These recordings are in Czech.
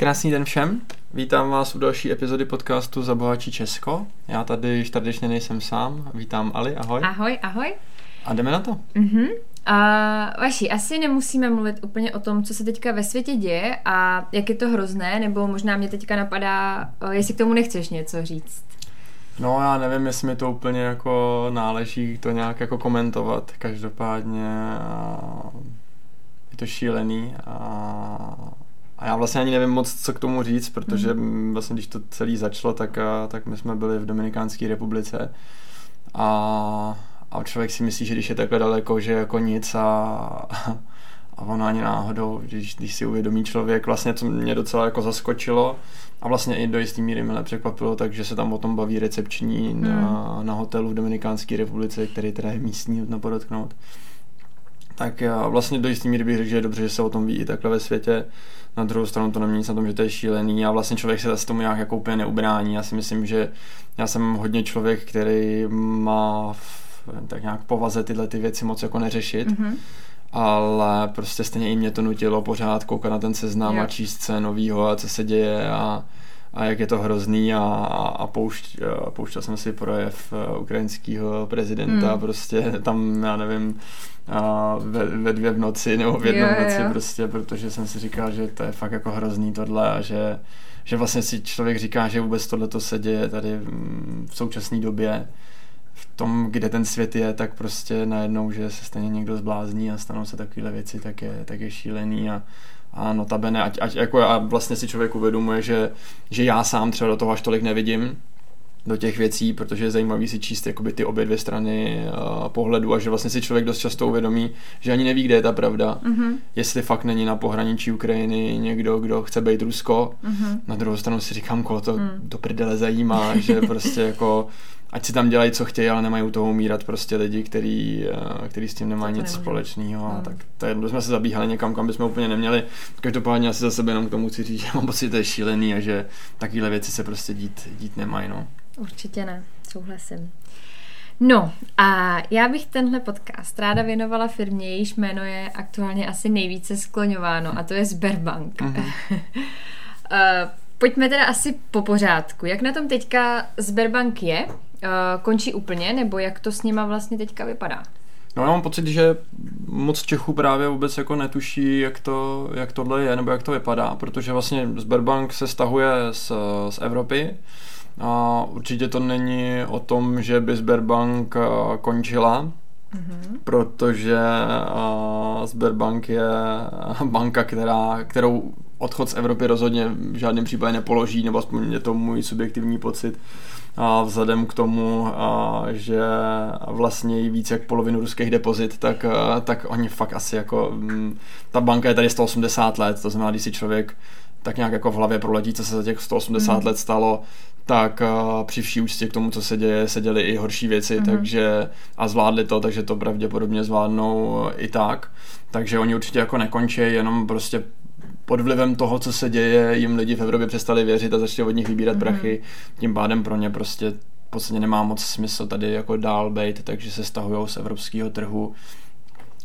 Krásný den všem. Vítám vás u další epizody podcastu Zabohačí Česko. Já tady již tradičně nejsem sám. Vítám Ali, ahoj. Ahoj, ahoj. A jdeme na to. Uh-huh. Uh, vaši, asi nemusíme mluvit úplně o tom, co se teďka ve světě děje a jak je to hrozné, nebo možná mě teďka napadá, uh, jestli k tomu nechceš něco říct. No já nevím, jestli mi to úplně jako náleží to nějak jako komentovat. Každopádně uh, je to šílený a a já vlastně ani nevím moc, co k tomu říct, protože mm. vlastně, když to celé začalo, tak, tak my jsme byli v Dominikánské republice a, a člověk si myslí, že když je takhle daleko, že jako nic a, a ono ani náhodou, když, když si uvědomí člověk, vlastně to mě docela jako zaskočilo a vlastně i do jistý míry mě překvapilo, takže se tam o tom baví recepční mm. na, na hotelu v Dominikánské republice, který teda je místní, na podotknout. Tak já vlastně do jistý míry bych řekl, že je dobře, že se o tom ví i takhle ve světě. Na druhou stranu to nemění nic na tom, že to je šílený a vlastně člověk se zase tomu nějak jako úplně neubrání. Já si myslím, že já jsem hodně člověk, který má tak nějak povaze tyhle ty věci moc jako neřešit. Mm-hmm ale prostě stejně i mě to nutilo pořád koukat na ten seznam jo. a číst se novýho a co se děje a, a jak je to hrozný a, a poušť, pouštěl jsem si projev eh, ukrajinského prezidenta, mm. prostě tam, já nevím, ve, ve dvě v noci nebo v jednom v noci prostě, protože jsem si říkal, že to je fakt jako hrozný tohle a že, že vlastně si člověk říká, že vůbec tohle to se děje tady v současné době v tom, kde ten svět je, tak prostě najednou, že se stejně někdo zblázní a stanou se takovéhle věci, tak je, tak je šílený a, a notabene, ať, ať jako a vlastně si člověk uvědomuje, že, že já sám třeba do toho až tolik nevidím, do těch věcí, protože je zajímavý si číst jakoby ty obě dvě strany uh, pohledu a že vlastně si člověk dost často uvědomí, že ani neví, kde je ta pravda. Mm-hmm. Jestli fakt není na pohraničí Ukrajiny někdo, kdo chce být Rusko. Mm-hmm. Na druhou stranu si říkám, koho to mm. do prdele zajímá, že prostě jako ať si tam dělají, co chtějí, ale nemají u toho umírat prostě lidi, který, uh, který s tím nemají nic společného. Mm. Tak to je, jsme se zabíhali někam, kam bychom úplně neměli. Každopádně asi za sebe jenom k tomu chci říct, že mám pocit, že to je šílený a že takovéhle věci se prostě dít, dít nemají. No. Určitě ne, souhlasím. No a já bych tenhle podcast ráda věnovala firmě, jejíž jméno je aktuálně asi nejvíce skloňováno a to je Sberbank. Uh, pojďme teda asi po pořádku. Jak na tom teďka Sberbank je? Uh, končí úplně nebo jak to s nima vlastně teďka vypadá? No já mám pocit, že moc Čechů právě vůbec jako netuší, jak, to, jak tohle je nebo jak to vypadá, protože vlastně Sberbank se stahuje z, z Evropy, a určitě to není o tom, že by Sberbank eh, končila, mm-hmm. protože uh, Sberbank je banka, která, kterou odchod z Evropy rozhodně v žádném případě nepoloží, nebo aspoň je to můj subjektivní pocit. A vzhledem k tomu, a, že vlastně víc jak polovinu ruských depozit, tak, tak oni fakt asi jako, mm, ta banka je tady 180 let, to znamená, když si člověk tak nějak jako v hlavě proletí, co se za těch 180 mm. let stalo, tak uh, při vší úctě k tomu, co se děje, se děly i horší věci, mm-hmm. takže a zvládli to, takže to pravděpodobně zvládnou i tak. Takže oni určitě jako nekončí, jenom prostě pod vlivem toho, co se děje, jim lidi v Evropě přestali věřit a začali od nich vybírat mm-hmm. prachy. Tím pádem pro ně prostě v podstatě nemá moc smysl tady jako dál být, takže se stahují z evropského trhu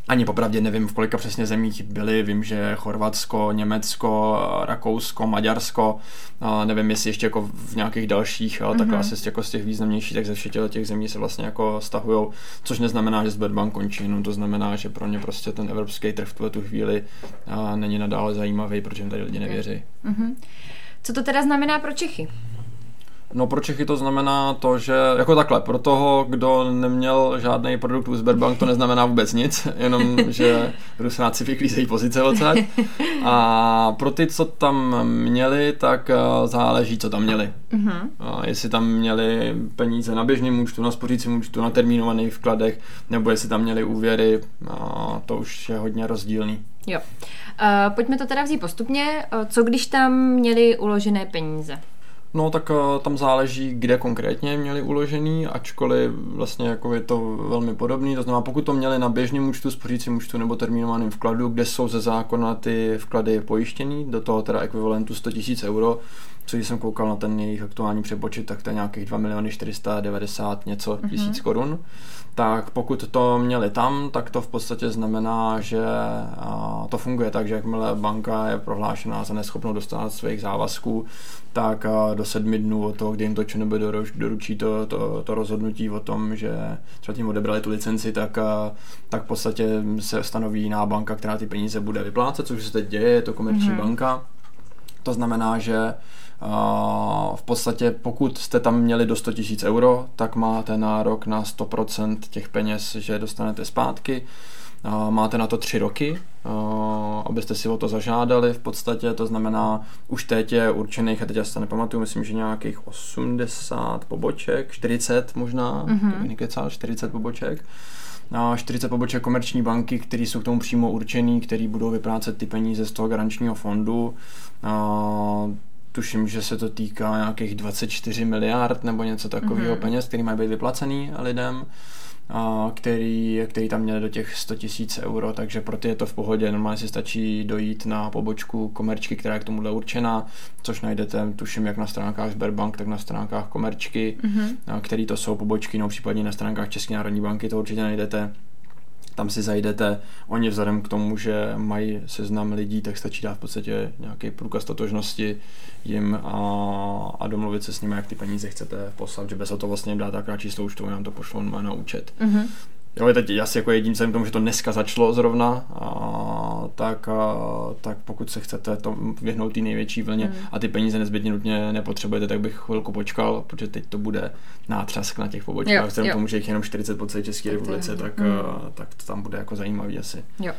ani popravdě nevím, v kolika přesně zemích byli. Vím, že Chorvatsko, Německo, Rakousko, Maďarsko, nevím, jestli ještě jako v nějakých dalších, ale mm-hmm. takhle asi jako z těch významnějších, tak ze všech těch zemí se vlastně jako stahují, což neznamená, že Sberbank končí, jenom to znamená, že pro ně prostě ten evropský trh v tuhle tu chvíli není nadále zajímavý, protože jim tady lidi nevěří. Mm-hmm. Co to teda znamená pro Čechy? No pro Čechy to znamená to, že jako takhle, pro toho, kdo neměl žádný produkt u Sberbank, to neznamená vůbec nic, jenom že Rusáci vyklízejí pozice odsaď. A pro ty, co tam měli, tak eh, záleží, co tam měli. Uh-huh. A jestli tam měli peníze na běžném účtu, na spořícím účtu, na termínovaných vkladech, nebo jestli tam měli úvěry, a to už je hodně rozdílný. Jo. Uh, pojďme to teda vzít postupně. Eh, co když tam měli uložené peníze? No tak uh, tam záleží, kde konkrétně měli uložený, ačkoliv vlastně jako je to velmi podobný. To znamená, pokud to měli na běžném účtu, spořícím účtu nebo termínovaném vkladu, kde jsou ze zákona ty vklady pojištěný, do toho teda ekvivalentu 100 000 euro, co jsem koukal na ten jejich aktuální přepočet, tak to je nějakých 2 miliony 490 něco mm-hmm. tisíc korun. Tak pokud to měli tam, tak to v podstatě znamená, že to funguje tak, že jakmile banka je prohlášená za neschopnou dostat svých závazků, tak do sedmi dnů od toho, kdy jim to ČNB doručí to, to, to rozhodnutí o tom, že třeba tím odebrali tu licenci, tak, tak v podstatě se stanoví jiná banka, která ty peníze bude vyplácet, což se teď děje, je to komerční mm-hmm. banka. To znamená, že v podstatě pokud jste tam měli do 100 000 euro, tak máte nárok na 100% těch peněz, že dostanete zpátky. Máte na to tři roky, abyste si o to zažádali v podstatě, to znamená, už teď je určených, a teď já se nepamatuju, myslím, že nějakých 80 poboček, 40 možná, mm-hmm. 40 poboček. 40 poboček komerční banky, které jsou k tomu přímo určený, které budou vyplácet ty peníze z toho garančního fondu tuším, že se to týká nějakých 24 miliard nebo něco takového mm-hmm. peněz, který mají být vyplacený lidem, a který, který tam měli do těch 100 tisíc euro, takže pro ty je to v pohodě. Normálně si stačí dojít na pobočku komerčky, která je k tomuhle určená, což najdete, tuším, jak na stránkách Sberbank, tak na stránkách komerčky, mm-hmm. který to jsou pobočky, no případně na stránkách České národní banky to určitě najdete tam si zajdete, oni vzhledem k tomu, že mají seznam lidí, tak stačí dát v podstatě nějaký průkaz totožnosti jim a, a domluvit se s nimi, jak ty peníze chcete poslat, že bez toho vlastně jim dá tak číslo účtu, nám to pošlo na účet. Mm-hmm. Jo, teď asi jako jedním k tomu, že to dneska začalo zrovna, a, tak, a, tak pokud se chcete to vyhnout té největší vlně mm. a ty peníze nezbytně nutně nepotřebujete, tak bych chvilku počkal, protože teď to bude nátřask na těch pobočkách, vzhledem k tomu, že jich jenom 40 po celé České republice, tak, mm. tak to tam bude jako zajímavý asi. Jo.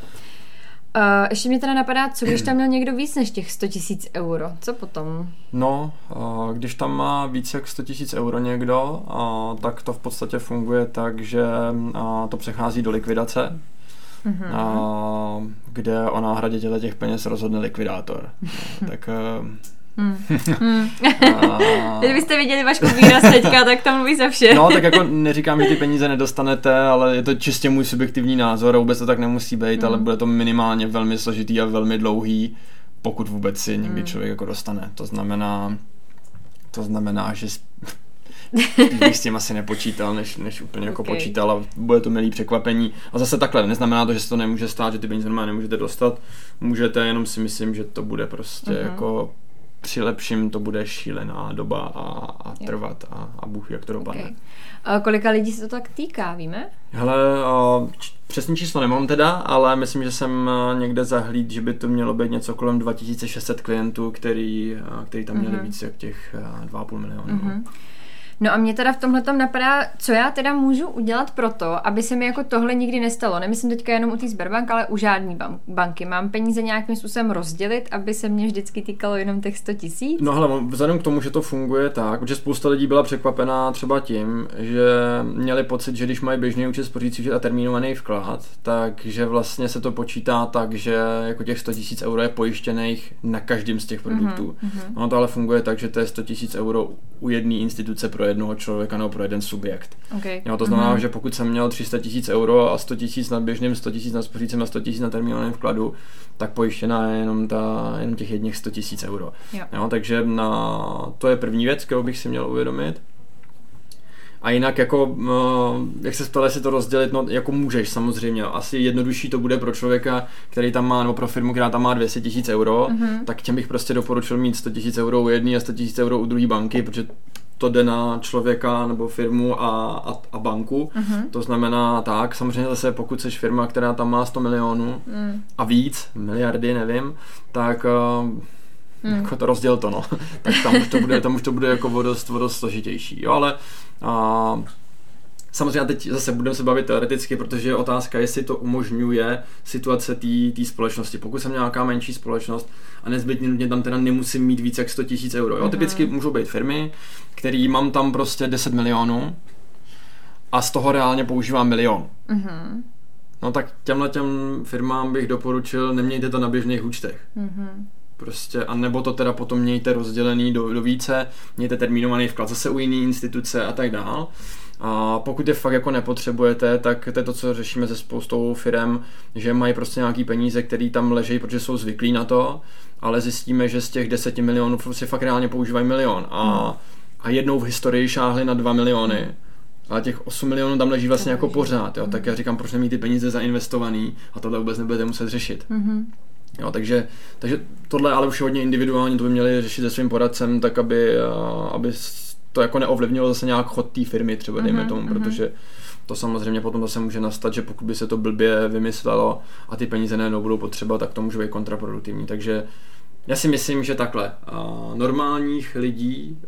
Uh, ještě mě teda napadá, co když tam měl někdo víc než těch 100 tisíc euro? Co potom? No, uh, když tam má víc jak 100 tisíc euro někdo, uh, tak to v podstatě funguje tak, že uh, to přechází do likvidace, mm-hmm. uh, kde o náhradě těch peněz rozhodne likvidátor. No, tak uh, Hmm. Hmm. A... Kdybyste viděli Vašku výraz teďka, tak to mluví za vše. No, tak jako neříkám, že ty peníze nedostanete, ale je to čistě můj subjektivní názor a vůbec to tak nemusí být, hmm. ale bude to minimálně velmi složitý a velmi dlouhý, pokud vůbec si někdy hmm. člověk jako dostane. To znamená, to znamená, že bych s tím asi nepočítal, než, než úplně jako okay. počítal a bude to milý překvapení. A zase takhle, neznamená to, že se to nemůže stát, že ty peníze normálně nemůžete dostat. Můžete, jenom si myslím, že to bude prostě uh-huh. jako při lepším to bude šílená doba a, a trvat a, a Bůh jak to dopadne. Okay. A kolika lidí se to tak týká, víme? Hele, o, přesný číslo nemám teda, ale myslím, že jsem někde zahlíd, že by to mělo být něco kolem 2600 klientů, který, který tam měli mm-hmm. víc jak těch 2,5 milionu. Mm-hmm. No a mě teda v tomhle tam napadá, co já teda můžu udělat pro to, aby se mi jako tohle nikdy nestalo. Nemyslím teďka jenom u té Sberbank, ale u žádné banky. Mám peníze nějakým způsobem rozdělit, aby se mě vždycky týkalo jenom těch 100 tisíc? No hele, vzhledem k tomu, že to funguje tak, že spousta lidí byla překvapená třeba tím, že měli pocit, že když mají běžný účet spořící a termínovaný vklad, takže vlastně se to počítá tak, že jako těch 100 tisíc euro je pojištěných na každém z těch produktů. Mm-hmm. Ono to ale funguje tak, že to je 100 tisíc euro u jedné instituce pro jednoho člověka nebo pro jeden subjekt. Okay. Jo, to znamená, mm-hmm. že pokud jsem měl 300 tisíc euro a 100 tisíc na běžným, 100 tisíc na spořícím a 100 tisíc na termínovaném vkladu, tak pojištěná je jenom, ta, jenom těch jedních 100 tisíc euro. Jo. Jo, takže na, to je první věc, kterou bych si měl uvědomit. A jinak jako, jak se ptali, si to rozdělit, no jako můžeš samozřejmě. Asi jednodušší to bude pro člověka, který tam má, nebo pro firmu, která tam má 200 tisíc euro, mm-hmm. tak těm bych prostě doporučil mít 100 tisíc euro u jedné a 100 tisíc euro u druhé banky, protože to jde na člověka nebo firmu a, a, a banku. Mm-hmm. To znamená tak, samozřejmě zase pokud jsi firma, která tam má 100 milionů mm. a víc, miliardy, nevím, tak uh, mm. jako to rozděl to, no. tak tam už to bude, tam už to bude jako vodost, vodost složitější. Jo, ale uh, Samozřejmě teď zase budeme se bavit teoreticky, protože je otázka, jestli to umožňuje situace té společnosti. Pokud jsem nějaká menší společnost a nezbytně nutně tam teda nemusím mít více jak 100 tisíc euro. Jo? Mm-hmm. Typicky můžou být firmy, který mám tam prostě 10 milionů a z toho reálně používám milion. Mm-hmm. No tak těmhle těm firmám bych doporučil, nemějte to na běžných účtech. Mm-hmm. Prostě, a nebo to teda potom mějte rozdělený do, do více, mějte termínovaný vklad zase u jiný instituce a tak dál. A pokud je fakt jako nepotřebujete, tak to je to, co řešíme se spoustou firm, že mají prostě nějaký peníze, které tam leží, protože jsou zvyklí na to, ale zjistíme, že z těch 10 milionů si fakt reálně používají milion. A, a jednou v historii šáhli na 2 miliony. Ale těch 8 milionů tam leží vlastně jako pořád, jo? tak já říkám, proč nemít ty peníze zainvestovaný a tohle vůbec nebudete muset řešit. Mm-hmm. Jo, takže, takže tohle ale už je hodně individuálně, to by měli řešit se svým poradcem, tak aby, aby to jako neovlivnilo zase nějak chod té firmy třeba, dejme mm-hmm, tomu, mm-hmm. protože to samozřejmě potom zase může nastat, že pokud by se to blbě vymyslelo a ty peníze nejednou budou potřeba, tak to může být kontraproduktivní. Takže já si myslím, že takhle. Normálních lidí,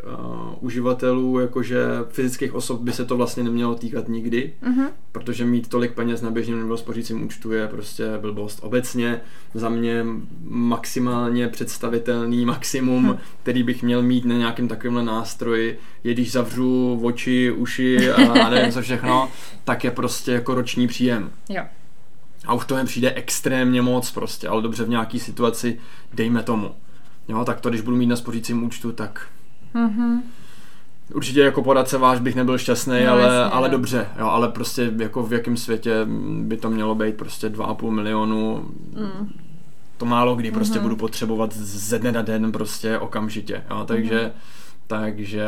uživatelů, jakože fyzických osob by se to vlastně nemělo týkat nikdy, uh-huh. protože mít tolik peněz na běžném nebo spořícím účtu je prostě blbost. Obecně za mě maximálně představitelný maximum, uh-huh. který bych měl mít na nějakém takovémhle nástroji, je když zavřu oči, uši a nevím co všechno, tak je prostě jako roční příjem. Jo. A už to jen přijde extrémně moc prostě, ale dobře v nějaký situaci, dejme tomu. Jo, tak to, když budu mít na spořícím účtu, tak... Mm-hmm. Určitě jako poradce váš bych nebyl šťastný, no, ale, jasně, ale dobře, jo, ale prostě jako v jakém světě by to mělo být prostě 2,5 milionu, mm. to málo kdy prostě mm-hmm. budu potřebovat ze dne na den prostě okamžitě, jo, takže mm-hmm takže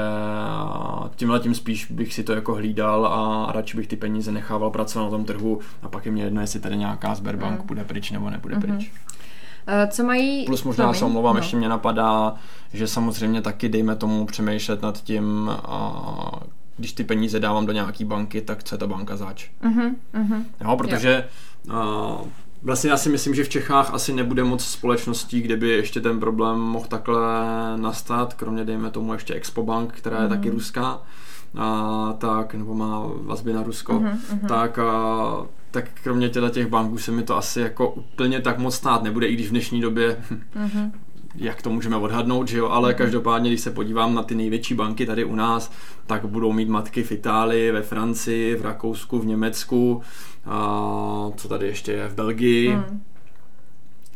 tímhle tím spíš bych si to jako hlídal a radši bych ty peníze nechával pracovat na tom trhu a pak je mě jedno, jestli tady nějaká Sberbank mm. bude pryč nebo nebude mm-hmm. pryč. Uh, co mají... Plus možná Promiň. se omlouvám, no. ještě mě napadá, že samozřejmě taky dejme tomu přemýšlet nad tím, uh, když ty peníze dávám do nějaký banky, tak co je ta banka zač. Uh-huh, uh-huh. Jo, protože uh, Vlastně já si myslím, že v Čechách asi nebude moc společností, kde by ještě ten problém mohl takhle nastat, kromě dejme tomu ještě Expo Bank, která je mm. taky ruská, a, tak, nebo má vazby na Rusko, mm-hmm. tak, a, tak kromě těch banků se mi to asi jako úplně tak moc stát nebude, i když v dnešní době mm-hmm jak to můžeme odhadnout, že jo, ale mm-hmm. každopádně, když se podívám na ty největší banky tady u nás, tak budou mít matky v Itálii, ve Francii, v Rakousku, v Německu, a co tady ještě je, v Belgii. Mm.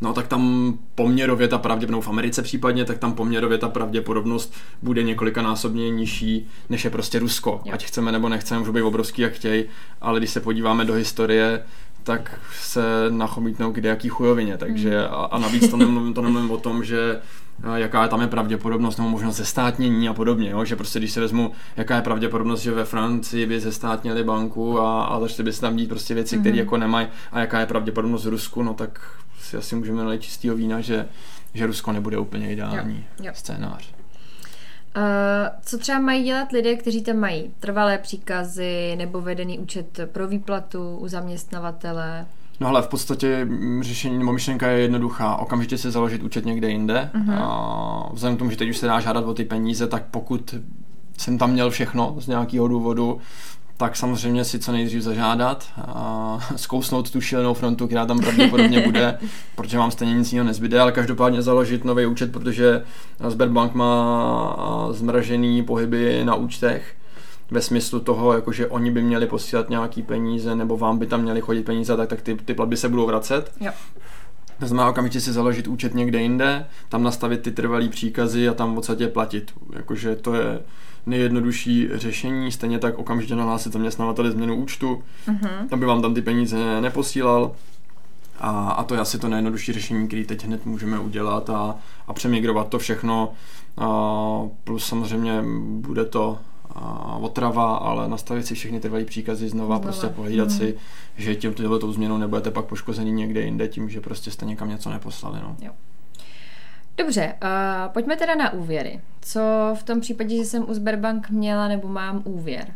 No tak tam poměrově ta pravděpodobnost v Americe případně, tak tam poměrově ta pravděpodobnost bude několikanásobně nižší, než je prostě Rusko. Jo. Ať chceme nebo nechceme, můžou být obrovský, jak chtějí, ale když se podíváme do historie, tak se nachomítnou kde jaký chujovině, takže hmm. a, a navíc to nemluvím, to nemluvím o tom, že jaká tam je pravděpodobnost nebo možnost zestátnění a podobně, jo? že prostě když se vezmu, jaká je pravděpodobnost, že ve Francii by zestátnili banku a, a začali by se tam dít prostě věci, které mm-hmm. jako nemají a jaká je pravděpodobnost v Rusku, no tak si asi můžeme nalít čistého vína, že, že Rusko nebude úplně ideální jo, jo. scénář. Uh, co třeba mají dělat lidé, kteří tam mají trvalé příkazy nebo vedený účet pro výplatu u zaměstnavatele? No ale v podstatě řešení nebo myšlenka je jednoduchá. Okamžitě se založit účet někde jinde. Uh-huh. A vzhledem k tomu, že teď už se dá žádat o ty peníze, tak pokud jsem tam měl všechno z nějakého důvodu, tak samozřejmě si co nejdřív zažádat a zkousnout tu šílenou frontu, která tam pravděpodobně bude, protože vám stejně nic jiného nezbyde, ale každopádně založit nový účet, protože Sberbank má zmražený pohyby na účtech ve smyslu toho, jakože oni by měli posílat nějaký peníze nebo vám by tam měli chodit peníze, tak, tak ty, ty platby se budou vracet. Jo. To znamená okamžitě si založit účet někde jinde, tam nastavit ty trvalý příkazy a tam v podstatě platit. Jakože to je nejjednodušší řešení, stejně tak okamžitě nahlásit zaměstnavateli změnu účtu, uh-huh. aby vám tam ty peníze neposílal. A, a to je asi to nejjednodušší řešení, který teď hned můžeme udělat a, a přemigrovat to všechno. A plus samozřejmě bude to otrava, ale nastavit si všechny trvalý příkazy znova, znova. prostě pohlídat mm. si, že tím tou změnou nebudete pak poškození někde jinde tím, že prostě jste někam něco neposlali. No. Jo. Dobře, uh, pojďme teda na úvěry. Co v tom případě, že jsem u Sberbank měla nebo mám úvěr?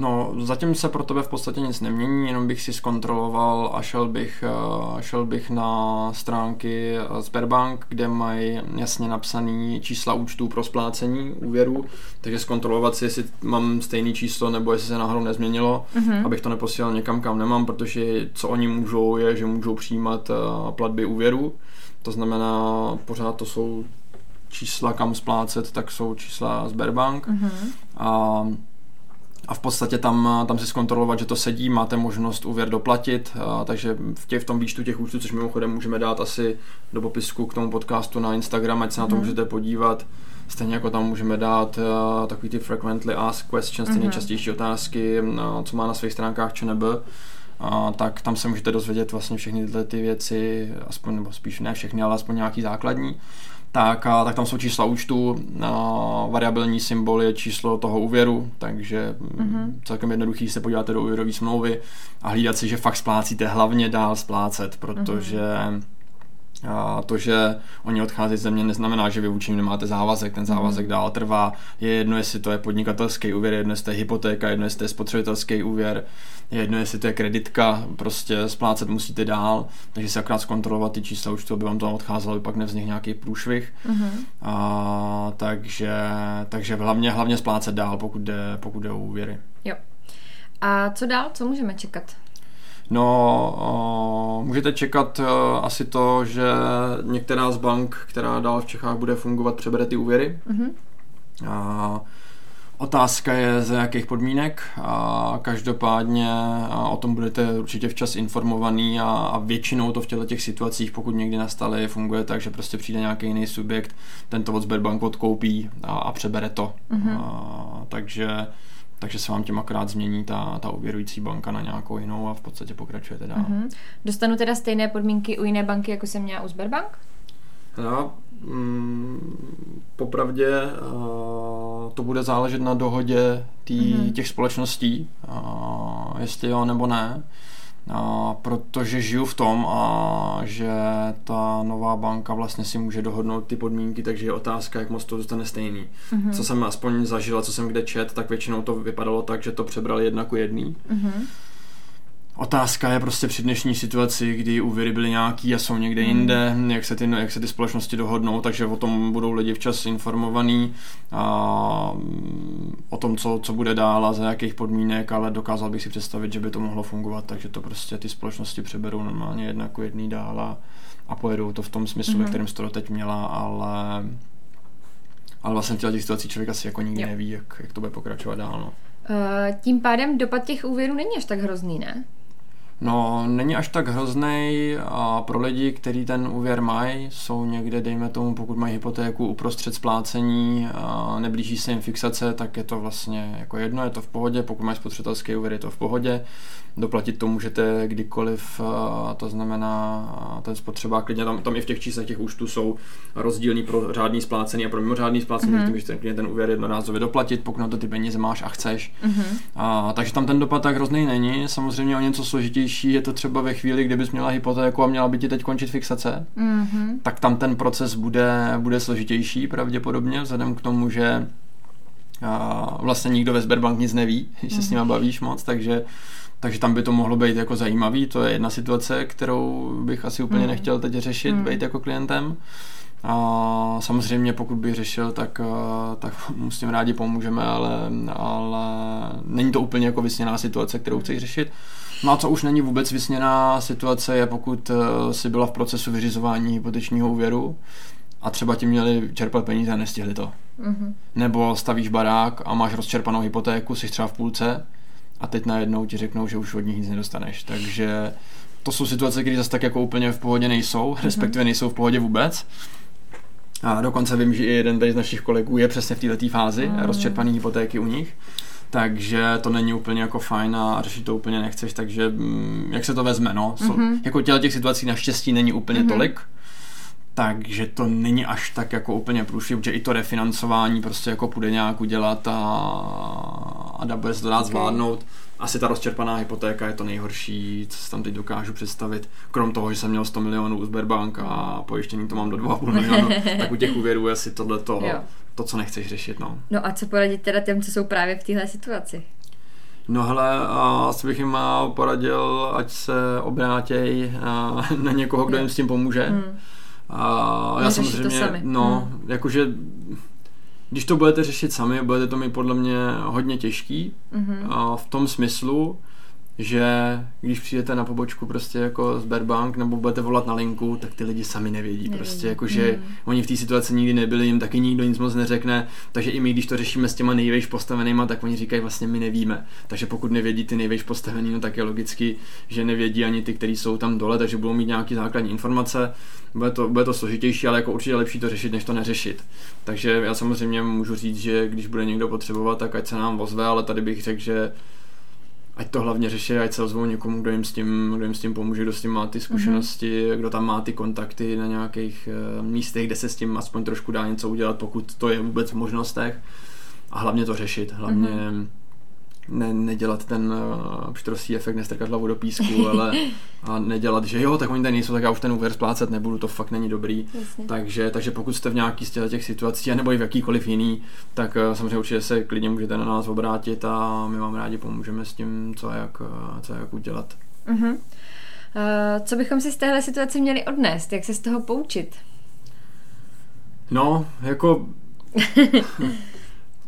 No, zatím se pro tebe v podstatě nic nemění, jenom bych si zkontroloval a šel bych, eh, šel bych na stránky Sberbank, kde mají jasně napsané čísla účtů pro splácení úvěru, takže zkontrolovat si, jestli mám stejné číslo nebo jestli se náhodou nezměnilo, uh-huh. abych to neposílal někam, kam nemám, protože co oni můžou, je, že můžou přijímat eh, platby úvěru, to znamená, pořád to jsou čísla, kam splácet, tak jsou čísla Sberbank uh-huh. a a v podstatě tam, tam si zkontrolovat, že to sedí, máte možnost úvěr doplatit, a, takže v, tě, v tom výčtu těch účtů, což mimochodem můžeme dát asi do popisku k tomu podcastu na Instagram, ať se na to mm. můžete podívat. Stejně jako tam můžeme dát uh, takový ty frequently asked questions, ty mm-hmm. nejčastější otázky, uh, co má na svých stránkách ČNB, uh, tak tam se můžete dozvědět vlastně všechny tyhle ty věci, aspoň, nebo spíš ne všechny, ale aspoň nějaký základní tak, a, tak tam jsou čísla účtu, a variabilní symbol je číslo toho úvěru, takže mm-hmm. celkem jednoduchý se podíváte do úvěrové smlouvy a hlídat si, že fakt splácíte hlavně dál splácet, protože mm-hmm. A to, že oni odchází z země, neznamená, že vy vůči nemáte závazek, ten závazek mm. dál trvá. Je jedno, jestli to je podnikatelský úvěr, jedno, jestli to je hypotéka, jedno, jestli to je spotřebitelský úvěr, je jedno, jestli to je kreditka, prostě splácet musíte dál, takže si akorát zkontrolovat ty čísla už to, aby vám to odcházelo, aby pak nevznikl nějaký průšvih. Mm-hmm. A, takže, takže hlavně, hlavně splácet dál, pokud jde, pokud jde o úvěry. Jo. A co dál? Co můžeme čekat? No, můžete čekat asi to, že některá z bank, která dál v Čechách bude fungovat, přebere ty úvěry. Mm-hmm. A otázka je, za jakých podmínek. A každopádně o tom budete určitě včas informovaný a, a většinou to v těchto těch situacích, pokud někdy nastaly, funguje tak, že prostě přijde nějaký jiný subjekt, tento od Sberbank odkoupí a, a přebere to. Mm-hmm. A, takže takže se vám tím akorát změní ta, ta uvěrující banka na nějakou jinou a v podstatě pokračujete dál. Mm-hmm. Dostanu teda stejné podmínky u jiné banky, jako jsem měla u Sberbank? No, mm, popravdě uh, to bude záležet na dohodě tý, mm-hmm. těch společností, uh, jestli jo nebo ne a protože žiju v tom a že ta nová banka vlastně si může dohodnout ty podmínky, takže je otázka, jak moc to zůstane stejný. Mm-hmm. Co jsem aspoň zažila, co jsem kde čet, tak většinou to vypadalo tak, že to přebrali jedna ku jedný. Mm-hmm. Otázka je prostě při dnešní situaci, kdy úvěry byly nějaký a jsou někde hmm. jinde, jak se, ty, jak se ty společnosti dohodnou, takže o tom budou lidi včas informovaní a o tom, co, co bude dál a za jakých podmínek, ale dokázal bych si představit, že by to mohlo fungovat, takže to prostě ty společnosti přeberou normálně jedna jako jedný dál a, a pojedou to v tom smyslu, hmm. ve kterém to teď měla, ale ale vlastně v těch situací člověk asi jako nikdy jo. neví, jak, jak to bude pokračovat dál. No. Uh, tím pádem dopad těch úvěrů není až tak hrozný, ne? No, není až tak hrozný a pro lidi, kteří ten úvěr mají, jsou někde, dejme tomu, pokud mají hypotéku uprostřed splácení a neblíží se jim fixace, tak je to vlastně jako jedno, je to v pohodě, pokud mají spotřebitelský úvěr, je to v pohodě. Doplatit to můžete kdykoliv, to znamená ten spotřeba klidně tam, tam i v těch číslech těch účtů jsou rozdílný pro řádný splácení a pro mimořádný splácení, mm-hmm. tím, že ten, ten úvěr jednorázově doplatit, pokud na to ty peníze máš a chceš. Mm-hmm. A, takže tam ten dopad tak hrozný není, samozřejmě o něco složitější je to třeba ve chvíli, kdybys měla hypotéku a měla by ti teď končit fixace, mm-hmm. tak tam ten proces bude, bude složitější pravděpodobně, vzhledem k tomu, že a vlastně nikdo ve Sberbank nic neví, když se mm-hmm. s nima bavíš moc, takže takže tam by to mohlo být jako zajímavý, to je jedna situace, kterou bych asi úplně mm. nechtěl teď řešit, mm. být jako klientem. A samozřejmě pokud bych řešil, tak, tak mu s tím rádi pomůžeme, ale, ale není to úplně jako vysněná situace, kterou chceš řešit. No a co už není vůbec vysněná situace, je pokud eh, si byla v procesu vyřizování hypotečního úvěru a třeba ti měli čerpat peníze a nestihli to. Mm-hmm. Nebo stavíš barák a máš rozčerpanou hypotéku, jsi třeba v půlce a teď najednou ti řeknou, že už od nich nic nedostaneš. Takže to jsou situace, které zase tak jako úplně v pohodě nejsou, mm-hmm. respektive nejsou v pohodě vůbec. A dokonce vím, že i jeden z našich kolegů je přesně v této fázi, mm. rozčerpaný hypotéky u nich. Takže to není úplně jako fajn a řešit to úplně nechceš, takže mm, jak se to vezme, no. Mm-hmm. Jako těle těch situací naštěstí není úplně mm-hmm. tolik, takže to není až tak jako úplně průšvih, že i to refinancování prostě jako půjde nějak udělat a, a bude se to dát okay. zvládnout. Asi ta rozčerpaná hypotéka je to nejhorší, co si tam teď dokážu představit. Krom toho, že jsem měl 100 milionů u Sberbank a pojištění to mám do 2,5 milionu, tak u těch úvěrů je asi tohle to, to, co nechceš řešit. No. no a co poradit teda těm, co jsou právě v téhle situaci? No hele, asi bych jim poradil, ať se obrátěj na někoho, kdo jim s tím pomůže. Hmm a já samozřejmě, to sami. no, hmm. jakože když to budete řešit sami, budete to mít podle mě hodně těžký mm-hmm. a v tom smyslu, že když přijdete na pobočku prostě jako Sberbank nebo budete volat na linku, tak ty lidi sami nevědí. nevědí. Prostě jako, že mm. oni v té situaci nikdy nebyli, jim taky nikdo nic moc neřekne, takže i my, když to řešíme s těma nejvejš postavenýma, tak oni říkají vlastně my nevíme. Takže pokud nevědí ty nejvejš postavený, no tak je logicky, že nevědí ani ty, kteří jsou tam dole, takže budou mít nějaké základní informace. Bude to, bude to složitější, ale jako určitě lepší to řešit, než to neřešit. Takže já samozřejmě můžu říct, že když bude někdo potřebovat, tak ať se nám ozve, ale tady bych řekl, že ať to hlavně řeší, ať se ozvou někomu, kdo jim s tím, kdo jim s tím pomůže, kdo s tím má ty zkušenosti, mm-hmm. kdo tam má ty kontakty na nějakých uh, místech, kde se s tím aspoň trošku dá něco udělat, pokud to je vůbec v možnostech. A hlavně to řešit, hlavně mm-hmm ne, nedělat ten uh, pštrosí efekt, nestrkat hlavu do písku, ale a nedělat, že jo, tak oni tady nejsou, tak já už ten úvěr splácet nebudu, to fakt není dobrý. Takže, takže pokud jste v nějaký z těch situací, nebo i v jakýkoliv jiný, tak uh, samozřejmě určitě se klidně můžete na nás obrátit a my vám rádi pomůžeme s tím, co a jak, uh, co a jak udělat. Uh-huh. Uh, co bychom si z téhle situace měli odnést? Jak se z toho poučit? No, jako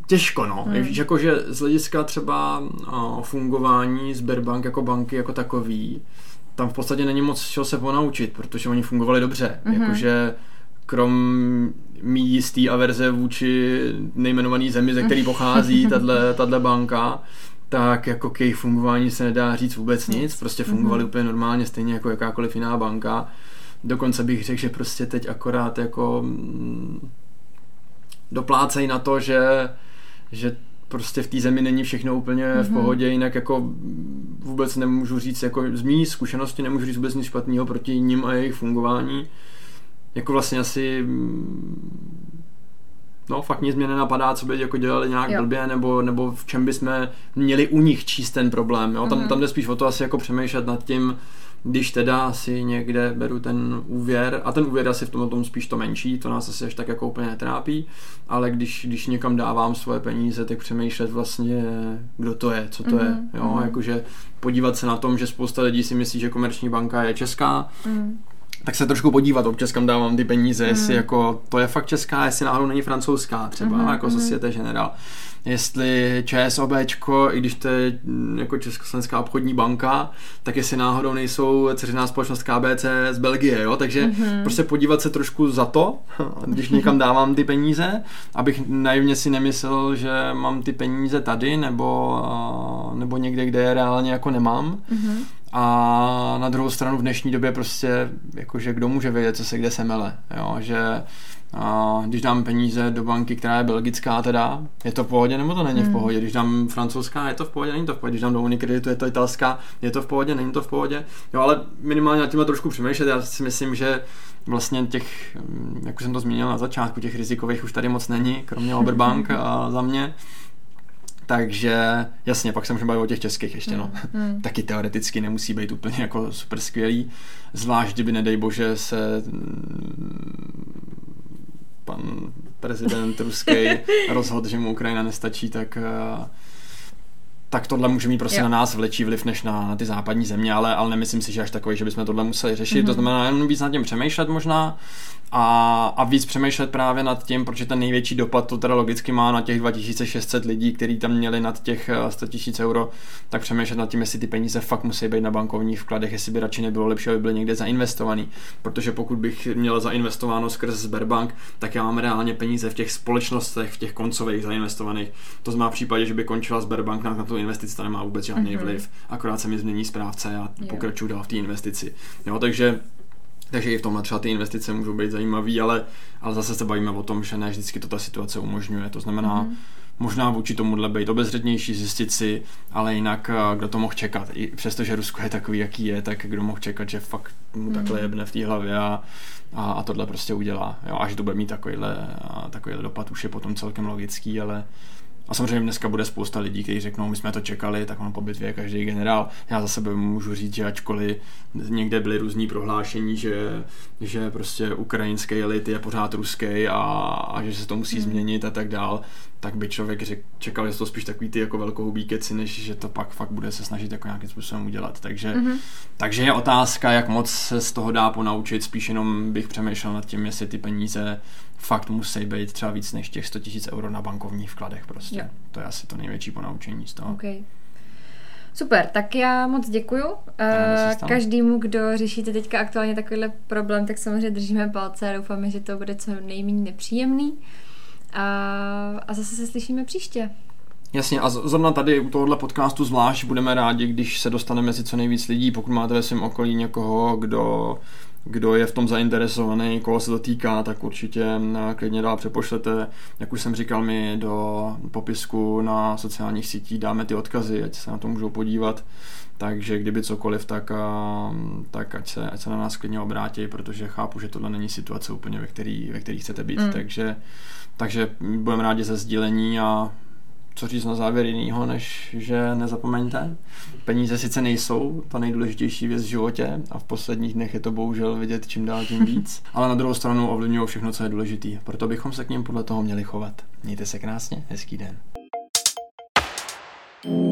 Těžko, no. Hmm. Jako, že z hlediska třeba o, fungování Sberbank jako banky jako takový, tam v podstatě není moc čeho se ponaučit, protože oni fungovali dobře. Hmm. Jakože krom mý jistý averze vůči nejmenovaný zemi, ze který pochází tato banka, tak jako k jejich fungování se nedá říct vůbec nic, prostě fungovali mm-hmm. úplně normálně, stejně jako jakákoliv jiná banka. Dokonce bych řekl, že prostě teď akorát jako mm, doplácejí na to, že že prostě v té zemi není všechno úplně mm-hmm. v mhm. pohodě, jinak jako vůbec nemůžu říct, jako z mý zkušenosti nemůžu říct vůbec nic špatného proti ním a jejich fungování. Jako vlastně asi no fakt nic mě nenapadá, co by jako dělali nějak jo. blbě, nebo, nebo v čem bychom měli u nich číst ten problém. Jo? Tam, mm-hmm. tam jde spíš o to asi jako přemýšlet nad tím, když teda si někde beru ten úvěr, a ten úvěr asi v tom tom spíš to menší, to nás asi až tak jako úplně netrápí, ale když, když někam dávám svoje peníze, tak přemýšlet vlastně, kdo to je, co to mm-hmm. je, mhm, jo, mm-hmm. jakože podívat se na tom, že spousta lidí si myslí, že komerční banka je česká, mm tak se trošku podívat občas, kam dávám ty peníze, mm. jestli jako to je fakt česká, jestli náhodou není francouzská třeba, mm-hmm. jako mm-hmm. Societe General jestli ČSOBčko, i když to je mm, jako Československá obchodní banka, tak jestli náhodou nejsou dceřiná společnost KBC z Belgie, jo? takže mm-hmm. prostě podívat se trošku za to, když někam dávám ty peníze, abych naivně si nemyslel, že mám ty peníze tady nebo, nebo někde, kde je reálně jako nemám. Mm-hmm. A na druhou stranu v dnešní době prostě, jakože kdo může vědět, co se kde semele, jo? že a když dám peníze do banky, která je belgická teda, je to v pohodě nebo to není hmm. v pohodě? Když dám francouzská, je to v pohodě, není to v pohodě. Když dám do Unikreditu, je to italská, je to v pohodě, není to v pohodě. Jo, ale minimálně na tím trošku přemýšlet. Já si myslím, že vlastně těch, jak jsem to zmínil na začátku, těch rizikových už tady moc není, kromě Oberbank a za mě. Takže jasně, pak se můžeme bavit o těch českých ještě, no. Hmm. Taky teoreticky nemusí být úplně jako super skvělý, zvlášť kdyby, nedej bože, se pan prezident ruský rozhodl, že mu Ukrajina nestačí, tak eh, tak tohle může mít prostě jo. na nás vlečí vliv než na, na ty západní země, ale, ale nemyslím si, že až takový, že bychom tohle museli řešit. Mm-hmm. To znamená jenom víc nad tím přemýšlet možná a, a víc přemýšlet právě nad tím, protože ten největší dopad to teda logicky má na těch 2600 lidí, kteří tam měli nad těch 100 000 euro, tak přemýšlet nad tím, jestli ty peníze fakt musí být na bankovních vkladech, jestli by radši nebylo lepší, aby byly někde zainvestovaný. Protože pokud bych měl zainvestováno skrz Sberbank, tak já mám reálně peníze v těch společnostech, v těch koncových zainvestovaných. To znamená v případě, že by končila Sberbank na, na tu investici, to nemá vůbec žádný mm-hmm. vliv. Akorát se mi změní správce a pokračuju dál v té investici. Jo, takže takže i v tomhle třeba ty investice můžou být zajímavé, ale, ale zase se bavíme o tom, že ne vždycky to ta situace umožňuje. To znamená, mm-hmm. možná vůči tomuhle být obezřetnější, zjistit si, ale jinak eh, kdo to mohl čekat. I přesto, že Rusko je takový, jaký je, tak kdo mohl čekat, že fakt mu mm-hmm. takhle jebne v té hlavě a, a, a tohle prostě udělá. Jo, a že to bude mít takovýhle, takovýhle dopad, už je potom celkem logický, ale, a samozřejmě dneska bude spousta lidí, kteří řeknou, my jsme to čekali, tak on po bitvě je každý generál. Já za sebe můžu říct, že ačkoliv někde byly různý prohlášení, že, že prostě ukrajinský elit je pořád ruský a, a že se to musí hmm. změnit a tak dál, tak by člověk řek, čekal, že to spíš takový ty jako velkohubý keci, než že to pak fakt bude se snažit jako nějakým způsobem udělat. Takže, mm-hmm. takže je otázka, jak moc se z toho dá ponaučit, spíš jenom bych přemýšlel nad tím, jestli ty peníze fakt musí být třeba víc než těch 100 000 euro na bankovních vkladech prostě. Yeah. To je asi to největší ponaučení z toho. Okay. Super, tak já moc děkuju. Uh, každému, kdo řešíte teďka aktuálně takovýhle problém, tak samozřejmě držíme palce a doufáme, že to bude co nejméně nepříjemný. A, a zase se slyšíme příště. Jasně, a zrovna tady u tohohle podcastu zvlášť budeme rádi, když se dostane mezi co nejvíc lidí, pokud máte ve svém okolí někoho, kdo kdo je v tom zainteresovaný, koho se to týká, tak určitě eh, klidně dál přepošlete. Jak už jsem říkal, my do popisku na sociálních sítích dáme ty odkazy, ať se na to můžou podívat. Takže kdyby cokoliv, tak, eh, tak ať, se, ať se na nás klidně obrátí, protože chápu, že tohle není situace úplně, ve který, ve který chcete být. Mm. Takže, takže budeme rádi ze sdílení a co říct na závěr jinýho, než že nezapomeňte. Peníze sice nejsou ta nejdůležitější věc v životě a v posledních dnech je to bohužel vidět čím dál tím víc, ale na druhou stranu ovlivňují všechno, co je důležité. Proto bychom se k ním podle toho měli chovat. Mějte se krásně, hezký den. thank you